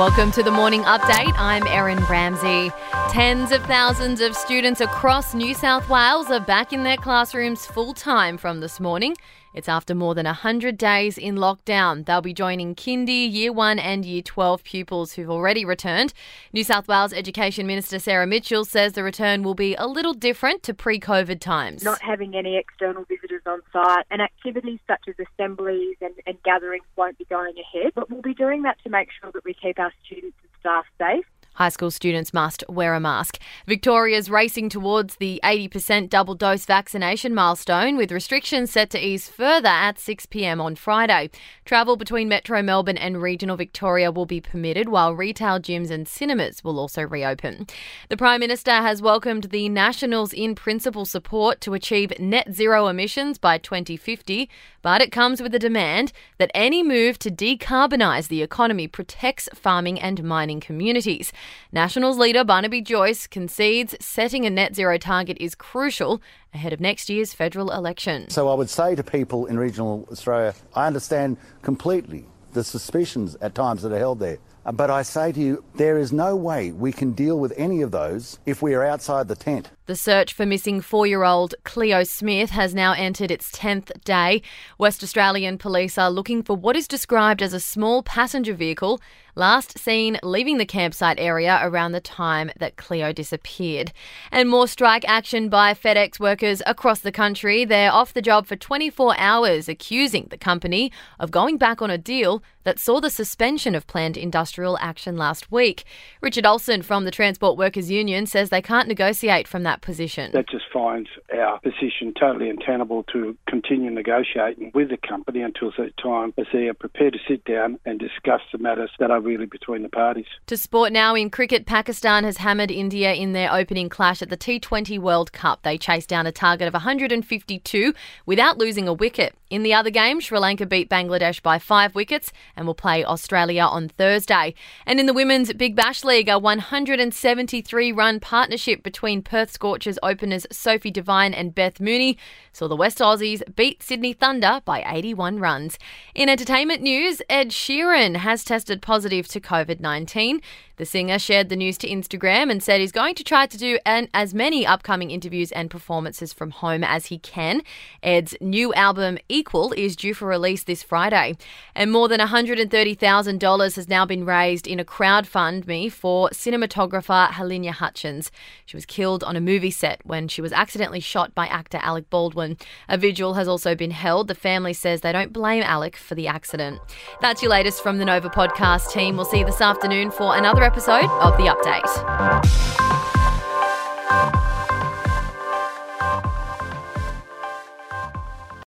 Welcome to the morning update. I'm Erin Ramsey. Tens of thousands of students across New South Wales are back in their classrooms full time from this morning. It's after more than 100 days in lockdown. They'll be joining kindy, year 1 and year 12 pupils who've already returned. New South Wales Education Minister Sarah Mitchell says the return will be a little different to pre-COVID times. Not having any external visitors on site and activities such as assemblies and, and gatherings won't be going ahead, but we'll be doing that to make sure that we keep our students and staff safe. High school students must wear a mask. Victoria's racing towards the 80% double dose vaccination milestone, with restrictions set to ease further at 6 pm on Friday. Travel between Metro Melbourne and regional Victoria will be permitted, while retail gyms and cinemas will also reopen. The Prime Minister has welcomed the Nationals in principle support to achieve net zero emissions by 2050, but it comes with a demand that any move to decarbonise the economy protects farming and mining communities. Nationals leader Barnaby Joyce concedes setting a net zero target is crucial ahead of next year's federal election. So I would say to people in regional Australia, I understand completely the suspicions at times that are held there. Uh, but I say to you, there is no way we can deal with any of those if we are outside the tent. The search for missing four year old Cleo Smith has now entered its 10th day. West Australian police are looking for what is described as a small passenger vehicle last seen leaving the campsite area around the time that Cleo disappeared. And more strike action by FedEx workers across the country. They're off the job for 24 hours, accusing the company of going back on a deal that saw the suspension of planned industrial action last week. Richard Olsen from the Transport Workers Union says they can't negotiate from that position. That just finds our position totally untenable to continue negotiating with the company until such time as they are prepared to sit down and discuss the matters that are really between the parties. To sport now in cricket, Pakistan has hammered India in their opening clash at the T20 World Cup. They chased down a target of 152 without losing a wicket. In the other game, Sri Lanka beat Bangladesh by five wickets and will play Australia on Thursday. And in the Women's Big Bash League, a 173 run partnership between Perth Scorchers openers Sophie Devine and Beth Mooney saw the West Aussies beat Sydney Thunder by 81 runs. In entertainment news, Ed Sheeran has tested positive to COVID 19. The singer shared the news to Instagram and said he's going to try to do an, as many upcoming interviews and performances from home as he can. Ed's new album, Equal, is due for release this Friday. And more than $130,000 has now been raised in a crowdfund for cinematographer Halyna Hutchins. She was killed on a movie set when she was accidentally shot by actor Alec Baldwin. A vigil has also been held. The family says they don't blame Alec for the accident. That's your latest from the Nova podcast team. We'll see you this afternoon for another episode of The Update.